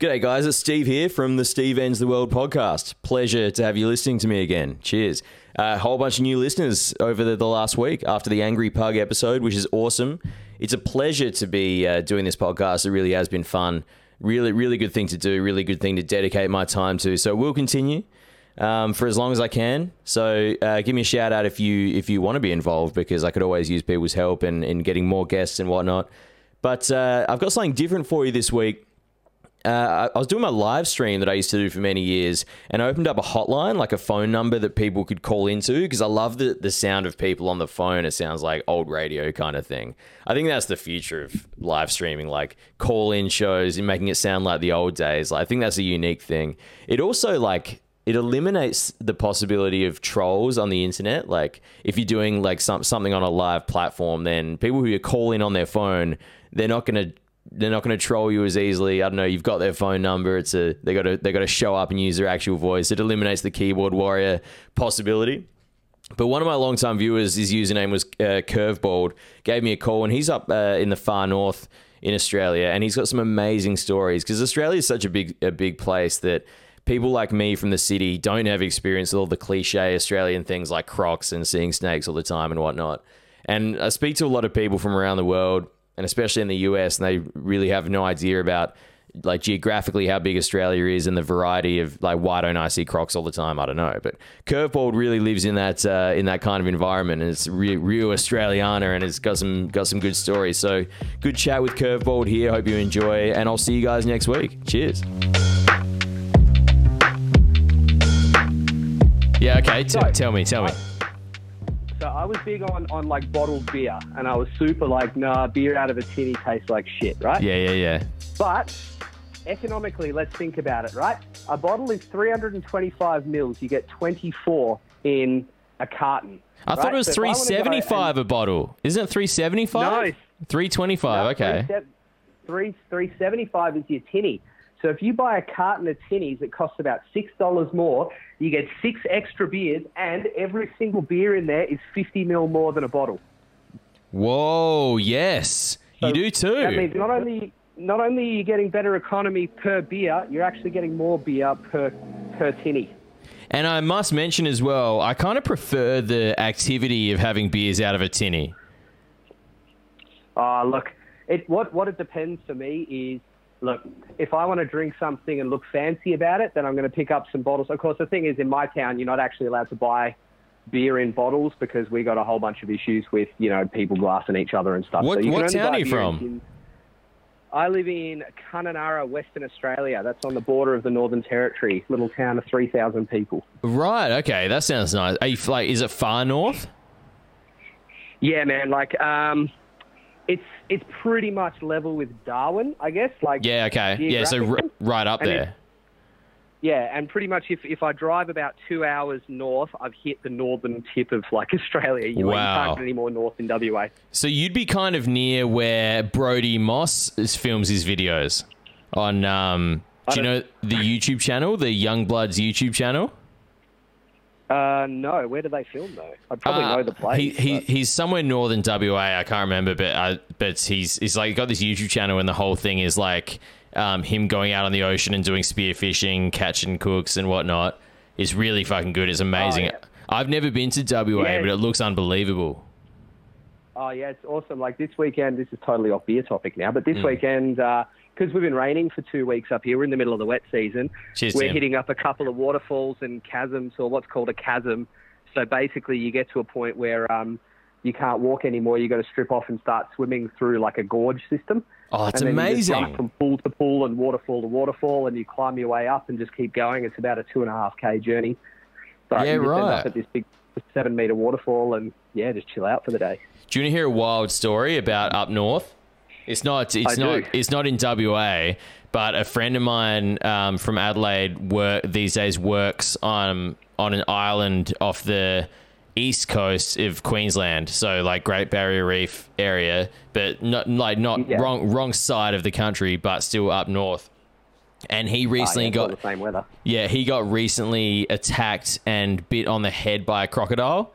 G'day, guys. It's Steve here from the Steve Ends the World podcast. Pleasure to have you listening to me again. Cheers. A whole bunch of new listeners over the, the last week after the Angry Pug episode, which is awesome. It's a pleasure to be uh, doing this podcast. It really has been fun. Really, really good thing to do. Really good thing to dedicate my time to. So we'll continue um, for as long as I can. So uh, give me a shout out if you if you want to be involved because I could always use people's help in, in getting more guests and whatnot. But uh, I've got something different for you this week uh, I was doing my live stream that I used to do for many years, and I opened up a hotline, like a phone number that people could call into, because I love the, the sound of people on the phone. It sounds like old radio kind of thing. I think that's the future of live streaming, like call in shows and making it sound like the old days. Like, I think that's a unique thing. It also, like, it eliminates the possibility of trolls on the internet. Like, if you're doing like some, something on a live platform, then people who you call in on their phone, they're not going to they're not going to troll you as easily. I don't know. You've got their phone number. It's a they got to they got to show up and use their actual voice. It eliminates the keyboard warrior possibility. But one of my longtime viewers, his username was uh, gave me a call, and he's up uh, in the far north in Australia, and he's got some amazing stories because Australia is such a big a big place that people like me from the city don't have experience with all the cliche Australian things like crocs and seeing snakes all the time and whatnot. And I speak to a lot of people from around the world and especially in the US, and they really have no idea about like geographically how big Australia is and the variety of like why don't I see crocs all the time? I don't know, but Curveball really lives in that uh, in that kind of environment, and it's real, real Australiana, and it's got some got some good stories. So good chat with Curveball here. Hope you enjoy, and I'll see you guys next week. Cheers. Yeah. Okay. T- tell me. Tell me. Was big on, on like bottled beer, and I was super like, nah, beer out of a tinny tastes like shit, right? Yeah. Yeah. Yeah. But economically, let's think about it, right? A bottle is 325 mils. You get 24 in a carton. I thought it was So if I three wanna go seventy five and- a bottle. Isn't it three seventy five? No. Three twenty five. No, okay. 375 is your tinny. So if you buy a carton of tinnies, it costs about six dollars more. You get six extra beers, and every single beer in there is fifty mil more than a bottle. Whoa. Yes. you do too. That means not only not only are you getting better economy per beer, you're actually getting more beer per per tinny. And I must mention as well, I kind of prefer the activity of having beers out of a tinny. Uh, look, it what what it depends for me is look, if I want to drink something and look fancy about it, then I'm going to pick up some bottles. Of course, the thing is, in my town, you're not actually allowed to buy beer in bottles because we got a whole bunch of issues with you know people glassing each other and stuff. What- so you what town are you in from? I live in Kununurra, Western Australia. That's on the border of the Northern Territory. Little town of three thousand people. Right. Okay. That sounds nice. Are you like? Is it far north? Yeah, man. Like, um, it's it's pretty much level with Darwin, I guess. Like, Yeah. Okay. Yeah. So r- right up And there. Yeah, and pretty much if, if I drive about two hours north, I've hit the northern tip of like Australia. You, you Wow. can't get any more north in WA. So you'd be kind of near where Brody Moss films his videos on. Um, do you know the YouTube channel, the Youngbloods YouTube channel? Uh, no, where do they film though? I probably Uh, know the place. He, he he's somewhere northern WA. I can't remember, but uh, but he's he's like got this YouTube channel, and the whole thing is like um, him going out on the ocean and doing spear fishing, catching cooks and whatnot. Is really fucking good. It's amazing. yeah. I've never been to WA, Yeah. but it looks unbelievable. Oh yeah, it's awesome. Like this weekend, this is totally off beer topic now, but this Mm. weekend, because we've been raining for two weeks up here, we're in the middle of the wet season. Cheers, we're Tim. hitting up a couple of waterfalls and chasms, or what's called a chasm. So basically, you get to a point where um, you can't walk anymore. You've got to strip off and start swimming through like a gorge system. Oh, it's and then You just amazing. from pool to pool and waterfall to waterfall, and you climb your way up and just keep going. It's about a two and a half k journey. But Yeah, you just end up at this big seven meter waterfall, and yeah, just chill out for the day. Do you want to hear a wild story about up north? It's not. It's I not. do. It's not in WA. But a friend of mine um, from Adelaide work these days works on on an island off the east coast of Queensland, so like Great Barrier Reef area, but not like not Yeah. wrong wrong side of the country, but still up north. And he Ah, recently yeah, got the same weather. yeah, he got recently attacked and bit on the head by a crocodile.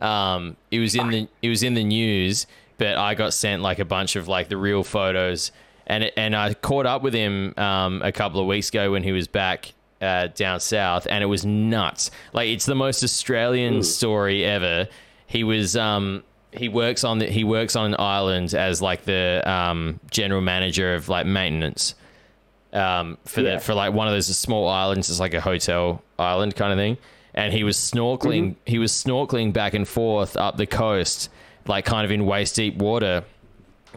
Um, it was in the it was in the news, but I got sent like a bunch of like the real photos, and it, and I caught up with him um, a couple of weeks ago when he was back uh, down south, and it was nuts. Like it's the most Australian story ever. He was um, he works on the, he works on an island as like the um, general manager of like maintenance um, for Yeah. the for like one of those small islands. It's like a hotel island kind of thing. And he was snorkeling. Mm-hmm. He was snorkeling back and forth up the coast, like kind of in waist deep water.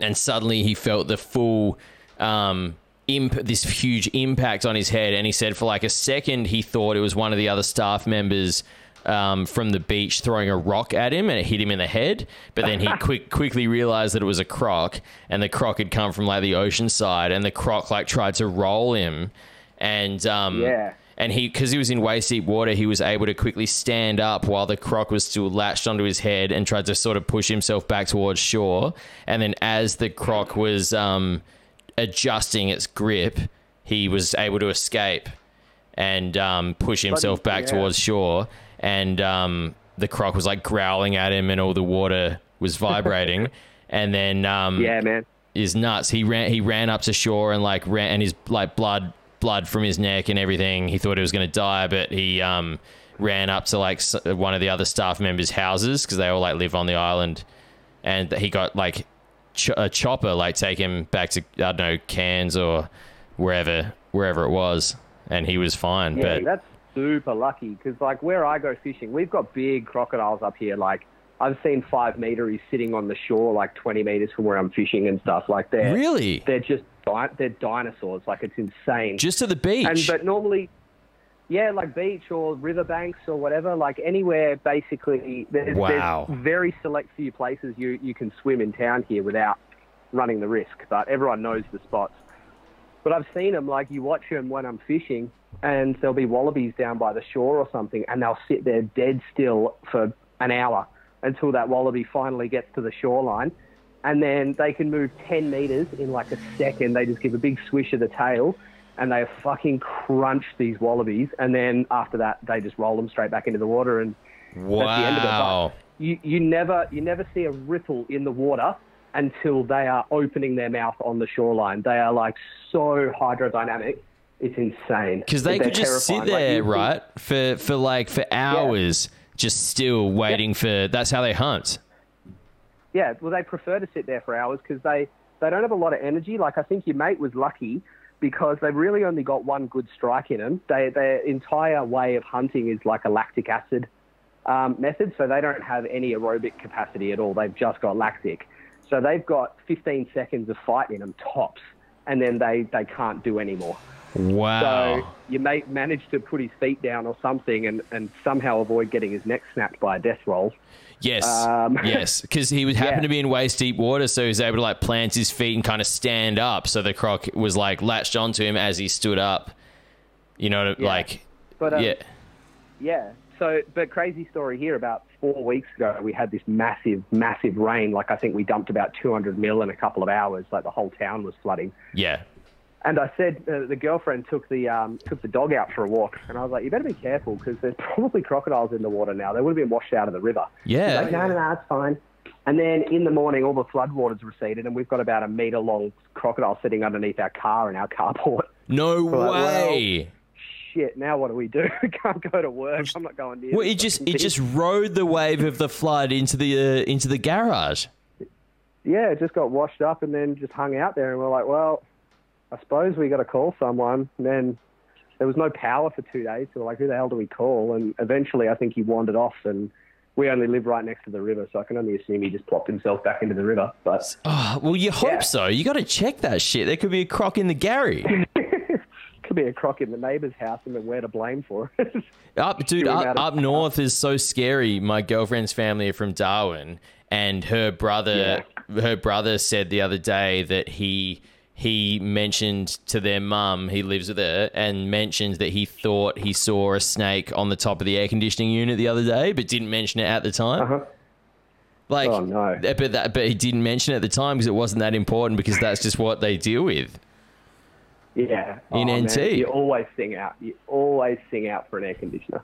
And suddenly he felt the full, um, imp- this huge impact on his head. And he said for like a second he thought it was one of the other staff members. Um, from the beach throwing a rock at him and it hit him in the head. But then he quick quickly realized that it was a croc and the croc had come from like the ocean side and the croc like tried to roll him and um Yeah. And he because he was in waist deep water he was able to quickly stand up while the croc was still latched onto his head and tried to sort of push himself back towards shore and then as the croc was um adjusting its grip he was able to escape and um, push himself back yeah. towards shore and um, the croc was like growling at him and all the water was vibrating and then um, Yeah, man. is nuts. He ran he ran up to shore and like ran and his like blood blood from his neck and everything. He thought he was going to die, but he um ran up to like one of the other staff members' houses because they all like live on the island, and he got like ch- a chopper like take him back to I don't know Cairns or wherever wherever it was, and he was fine. Yeah, but that's super lucky because, like, where I go fishing, we've got big crocodiles up here. Like, I've seen five meter. He's sitting on the shore, like 20 meters from where I'm fishing and stuff. Like, they're really, they're just di- they're dinosaurs. Like, it's insane. just to the beach. and but normally, yeah, like beach or riverbanks or whatever. Like anywhere, basically. There's, Wow. there's very select few places you you can swim in town here without running the risk. But everyone knows the spots. But I've seen them, like you watch them when I'm fishing, and there'll be wallabies down by the shore or something, and they'll sit there dead still for an hour until that wallaby finally gets to the shoreline. And then they can move 10 meters in like a second. They just give a big swish of the tail, and they fucking crunch these wallabies. And then after that, they just roll them straight back into the water, and that's the end of it. But you, you never you never see a ripple in the water until they are opening their mouth on the shoreline. They are like so hydrodynamic. It's insane. Because they They're could just sit terrifying. Like, there, think- right, for for like for hours, just still waiting for. That's how they hunt. Yeah, well, they prefer to sit there for hours because they, they don't have a lot of energy. Like, I think your mate was lucky because they've really only got one good strike in them. They, their entire way of hunting is like a lactic acid um, method, so they don't have any aerobic capacity at all. They've just got lactic. So they've got 15 seconds of fight in them, tops, and then they, they can't do any more. Wow. So your mate managed to put his feet down or something and, and somehow avoid getting his neck snapped by a death roll. Yes. um, yes. Because he was happened Yeah. to be in waist deep water, so he was able to like plant his feet and kind of stand up. So the croc was like latched onto him as he stood up. You know, Yeah. like But um, yeah. Yeah. So, but crazy story here. About four weeks ago, we had this massive, massive rain. Like I think we dumped about 200 mil in a couple of hours. Like the whole town was flooding. Yeah. And I said uh, the girlfriend took the um, took the dog out for a walk, and I was like, "You better be careful because there's probably crocodiles in the water now. They would have been washed out of the river." Yeah. Like, no, no, no, it's fine. And then in the morning, all the floodwaters receded, and we've got about a meter long crocodile sitting underneath our car in our carport. No well- way. Shit! Now what do we do? we can't go to work. I'm not going near. well, it just it just rode the wave of the flood into the uh, into the garage. yeah, it just got washed up and then just hung out there. And we're like, well, I suppose we got to call someone. And then there was no power for two days. So we're like, who the hell do we call? And eventually, I think he wandered off. And we only live right next to the river, so I can only assume he just plopped himself back into the river. But Oh, well, you hope Yeah. so. You got to check that shit. There could be a croc in the Gary. could be a croc in the neighbour's house, and then we're to blame for it. Up, dude, up, up north is so scary. My girlfriend's family are from Darwin, and her brother, her brother said the other day that he he mentioned to their mum, he lives with her, and mentioned that he thought he saw a snake on the top of the air conditioning unit the other day, but didn't mention it at the time. Uh-huh. Like, Oh, no. but that, but he didn't mention it at the time because it wasn't that important because that's just what they deal with. yeah. In Oh, NT. Man, you always sing out. You always sing out for an air conditioner.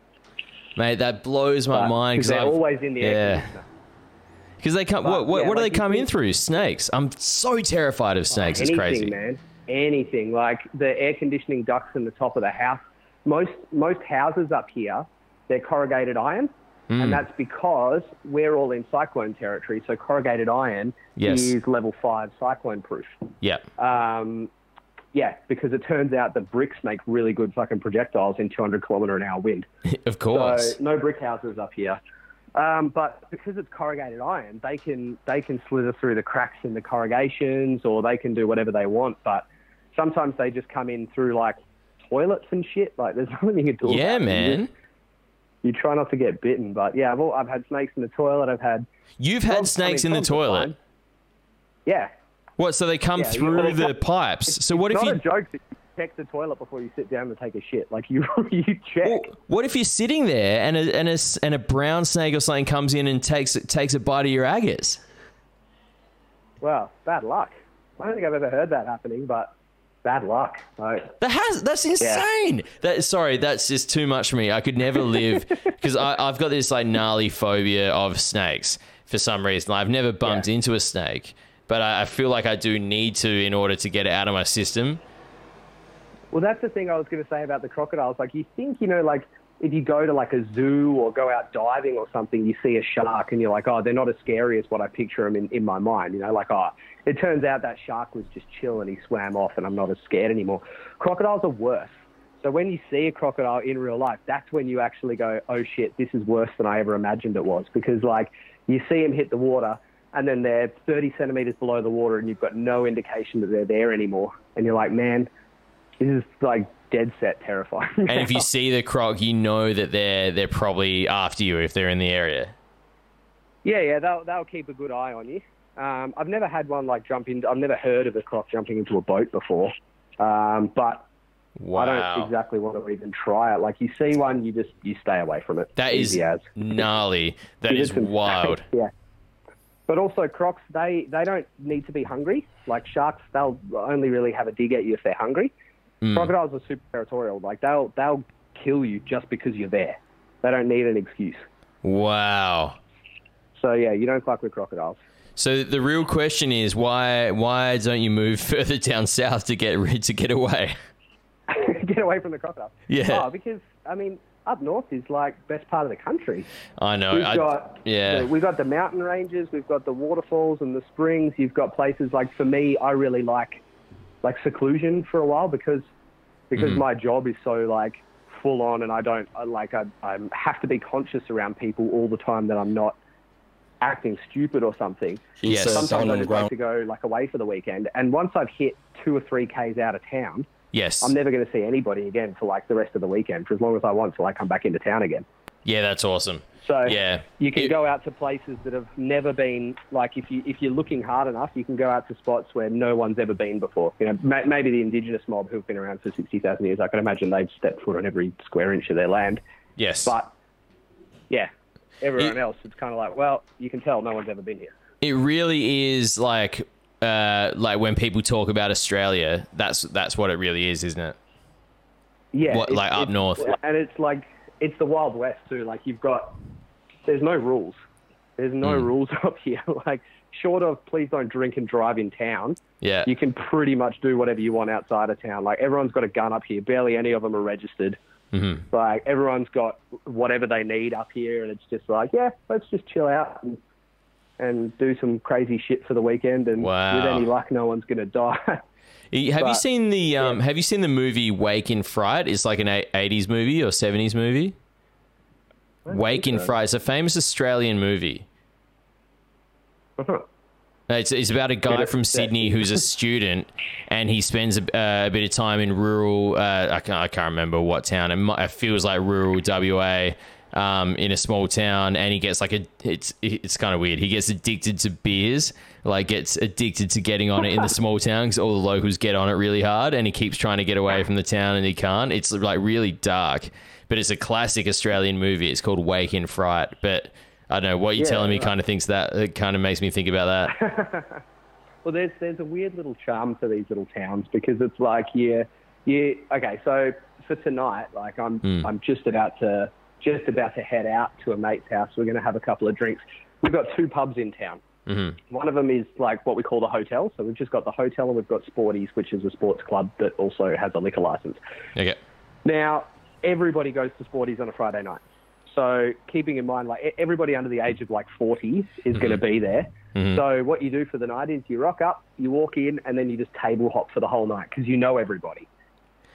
Mate, that blows my But- mind because they're I've always in the air conditioner. Because they come. But, what what, yeah, what do like they come in through? Snakes. I'm so terrified of snakes. it's anything, crazy. man. Anything like the air conditioning ducts in the top of the house. Most most houses up here, they're corrugated iron, Hmm. and that's because we're all in cyclone territory. So corrugated iron Yes. is level five cyclone proof. Yeah. Um, yeah, because it turns out that bricks make really good fucking projectiles in 200 kilometer an hour wind. of course. So no brick houses up here. Um, but because it's corrugated iron, they can they can slither through the cracks in the corrugations, or they can do whatever they want. But sometimes they just come in through like toilets and shit. Like there's nothing you can do. yeah, about it. You man. You try not to get bitten, but yeah, I've, all, I've had snakes in the toilet. I've had You've had Frogs- I mean, snakes in the toilet. fine. yeah. What? So they come Yeah, through the pipes. So what if not you? a joke check the toilet before you sit down to take a shit. Like you you check. Well, what if you're sitting there and a, and a and a brown snake or something comes in and takes takes a bite of your agates? Well, bad luck. I don't think I've ever heard that happening, but bad luck. Like, That has that's insane. That sorry, that's just too much for me. I could never live because I've got this like gnarly phobia of snakes for some reason. I've never bumped Yeah. into a snake, but I, I feel like I do need to in order to get it out of my system. Well, that's the thing I was going to say about the crocodiles. Like, you think, you know, like if you go to like a zoo or go out diving or something, you see a shark and you're like, oh, they're not as scary as what I picture them in, in my mind. You know, like, oh, it turns out that shark was just chill and he swam off and I'm not as scared anymore. Crocodiles are worse. So when you see a crocodile in real life, that's when you actually go, oh shit, this is worse than I ever imagined it was. Because like you see them hit the water and then they're 30 centimeters below the water and you've got no indication that they're there anymore. And you're like, man, this is like dead set terrifying. And if you see the croc, you know that they're they're probably after you if they're in the area. yeah, yeah, they'll, they'll keep a good eye on you. Um, I've never had one like jump in. I've never heard of a croc jumping into a boat before. Um, but Wow. I don't exactly want to even try it. Like you see one, you just you stay away from it. That is as. gnarly. That is wild. Yeah. But also crocs, they, they don't need to be hungry. Like sharks, they'll only really have a dig at you if they're hungry. Hmm. Crocodiles are super territorial. Like they'll they'll kill you just because you're there. They don't need an excuse. Wow. So yeah, you don't fuck with crocodiles. So the real question is why why don't you move further down south to get rid to get away? Get away from the crocodiles. Yeah. Oh, because I mean, up north is like best part of the country. I know. We've I- got yeah. the- we've got the mountain ranges, we've got the waterfalls and the springs. You've got places like for me, I really like like seclusion for a while because because Mm. my job is so like full on, and I don't I, like I I have to be conscious around people all the time that I'm not acting stupid or something. Yes. Sometimes I just like to go like away for the weekend, and once I've hit two or three k's out of town, yes. I'm never going to see anybody again for like the rest of the weekend for as long as I want till I come back into town again. Yeah, that's awesome. So Yeah. you can It- go out to places that have never been like if you if you're looking hard enough, you can go out to spots where no one's ever been before. You know, ma- maybe the indigenous mob who've been around for sixty thousand years. I can imagine they've stepped foot on every square inch of their land. Yes. But yeah, everyone It- else, it's kind of like, well, you can tell no one's ever been here. it really is like uh like when people talk about Australia, that's that's what it really is, isn't it? Yeah, What, like up north? and it's like it's the Wild West too. Like you've got, there's no rules. There's no Hmm. rules up here. Like short of please don't drink and drive in town. Yeah. you can pretty much do whatever you want outside of town. Like everyone's got a gun up here. Barely any of them are registered. Mm-hmm. Like everyone's got whatever they need up here, and it's just like, yeah, let's just chill out and, and do some crazy shit for the weekend. And Wow. with any luck, no one's gonna die. Have you seen the um have you seen the movie Wake in Fright? It's like an 80s movie or 70s movie. Wake in so. Fright. It's a famous Australian movie. It's, it's about a guy from. Sydney who's a student, and he spends a, uh, a bit of time in rural. Uh, I can't I can't remember what town. It, it feels like rural WA, um, in a small town, and he gets like a. It's it's kind of weird. He gets addicted to beers, like gets addicted to getting on it in the small town because all the locals get on it really hard, and he keeps trying to get away from the town and he can't. It's like really dark, but it's a classic Australian movie. It's called Wake in Fright, but. I don't know what you're Yeah, telling me. right. Kind of thinks that it kind of makes me think about that. Well, there's there's a weird little charm to these little towns because it's like yeah, yeah. Okay, so for tonight, like I'm Hmm. I'm just about to just about to head out to a mate's house. We're going to have a couple of drinks. we've got two pubs in town. Mm-hmm. One of them is like what we call the hotel. So we've just got the hotel and we've got Sporties, which is a sports club that also has a liquor license. Okay. Now, everybody goes to Sporties on a Friday night. So keeping in mind, like everybody under the age of like 40 is going to be there. So what you do for the night is you rock up, you walk in, and then you just table hop for the whole night because you know everybody.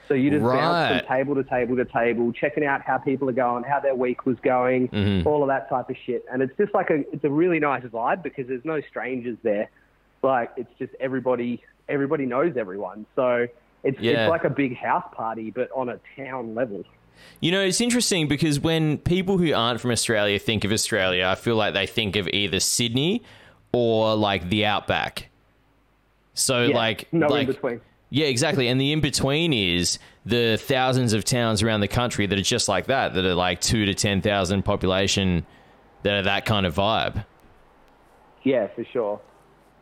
So you just bounce from table to table to table, checking out how people are going, how their week was going, mm-hmm. all of that type of shit. And it's just like a, it's a really nice vibe because there's no strangers there. Like it's just everybody, everybody knows everyone. So it's Yeah. it's like a big house party, but on a town level. You know, it's interesting because when people who aren't from Australia think of Australia, I feel like they think of either Sydney or like the outback. So Yeah, like no like in between. Yeah, exactly. And the in between is the thousands of towns around the country that are just like that, that are like two to 10,000 population that are that kind of vibe. Yeah, for sure.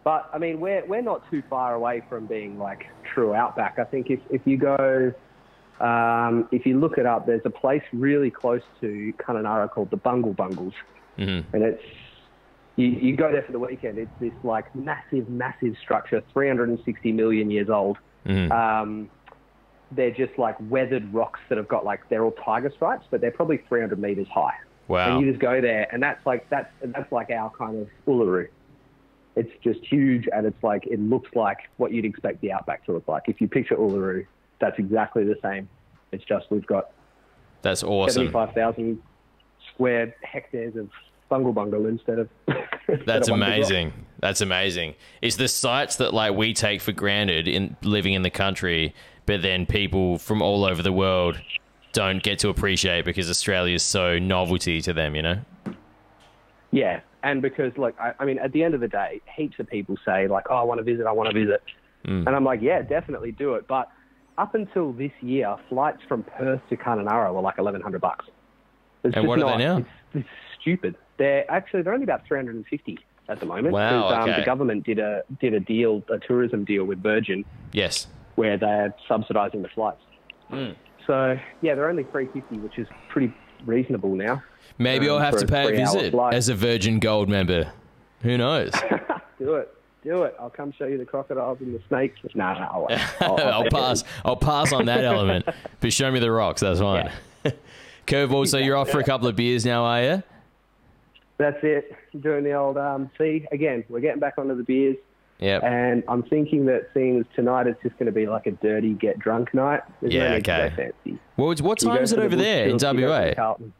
But I mean, we're we're not too far away from being like true outback. I think if if you go, um, if you look it up, there's a place really close to Kununurra called the Bungle Bungles, Mm-hmm. and it's you, you go there for the weekend. It's this like massive, massive structure, 360 million years old. Mm-hmm. Um, they're just like weathered rocks that have got like they're all tiger stripes, but they're probably 300 meters high. Wow. And you just go there, and that's like that's that's like our kind of Uluru. It's just huge, and it's like it looks like what you'd expect the outback to look like. If you picture Uluru, that's exactly the same. It's just we've got That's awesome. seventy-five thousand square hectares of bungle bungle instead of. instead That's of one big amazing. That's amazing. It's the sites that like we take for granted in living in the country, but then people from all over the world don't get to appreciate because Australia is so novelty to them, you know? Yeah, and because like I, I mean, at the end of the day, heaps of people say like, "Oh, I want to visit, I want to visit," Mm. and I'm like, "Yeah, definitely do it." But up until this year, flights from Perth to Kununurra were like eleven hundred bucks. It's And what are not, they now? It's, it's stupid. They're actually they're only about three hundred and fifty at the moment. Wow, um, okay. the government did a did a deal, a tourism deal with Virgin, Yes. where they're subsidising the flights. Hmm. So yeah, they're only three fifty, which is pretty reasonable now. Maybe um, I'll have to a pay a visit as a Virgin Gold member. Who knows? Do it. Do it. I'll come show you the crocodiles and the snakes. No, no, I'll, I'll, I'll pass. I'll pass on that element. But show me the rocks. That's fine. Curveball. So you're off for a couple of beers now, are you? That's it. Doing the old um, see again. We're getting back onto the beers, Yeah. and I'm thinking that seeing as tonight is just going to be like a dirty get drunk night. There's Yeah, to okay. fancy. Well, what time is it for the over there in Bushmills, you go for WA? Carlton.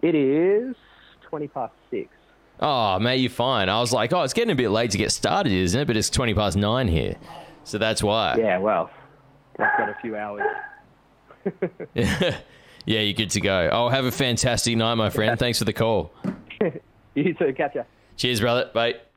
It is twenty past six. Oh, mate, you're fine. I was like, oh, it's getting a bit late to get started, isn't it? But it's 20 past nine here. So that's why. Yeah, well, I've got a few hours. Yeah, you're good to go. Oh, have a fantastic night, my friend. Thanks for the call. You too. Catch ya. Cheers, brother. Bye.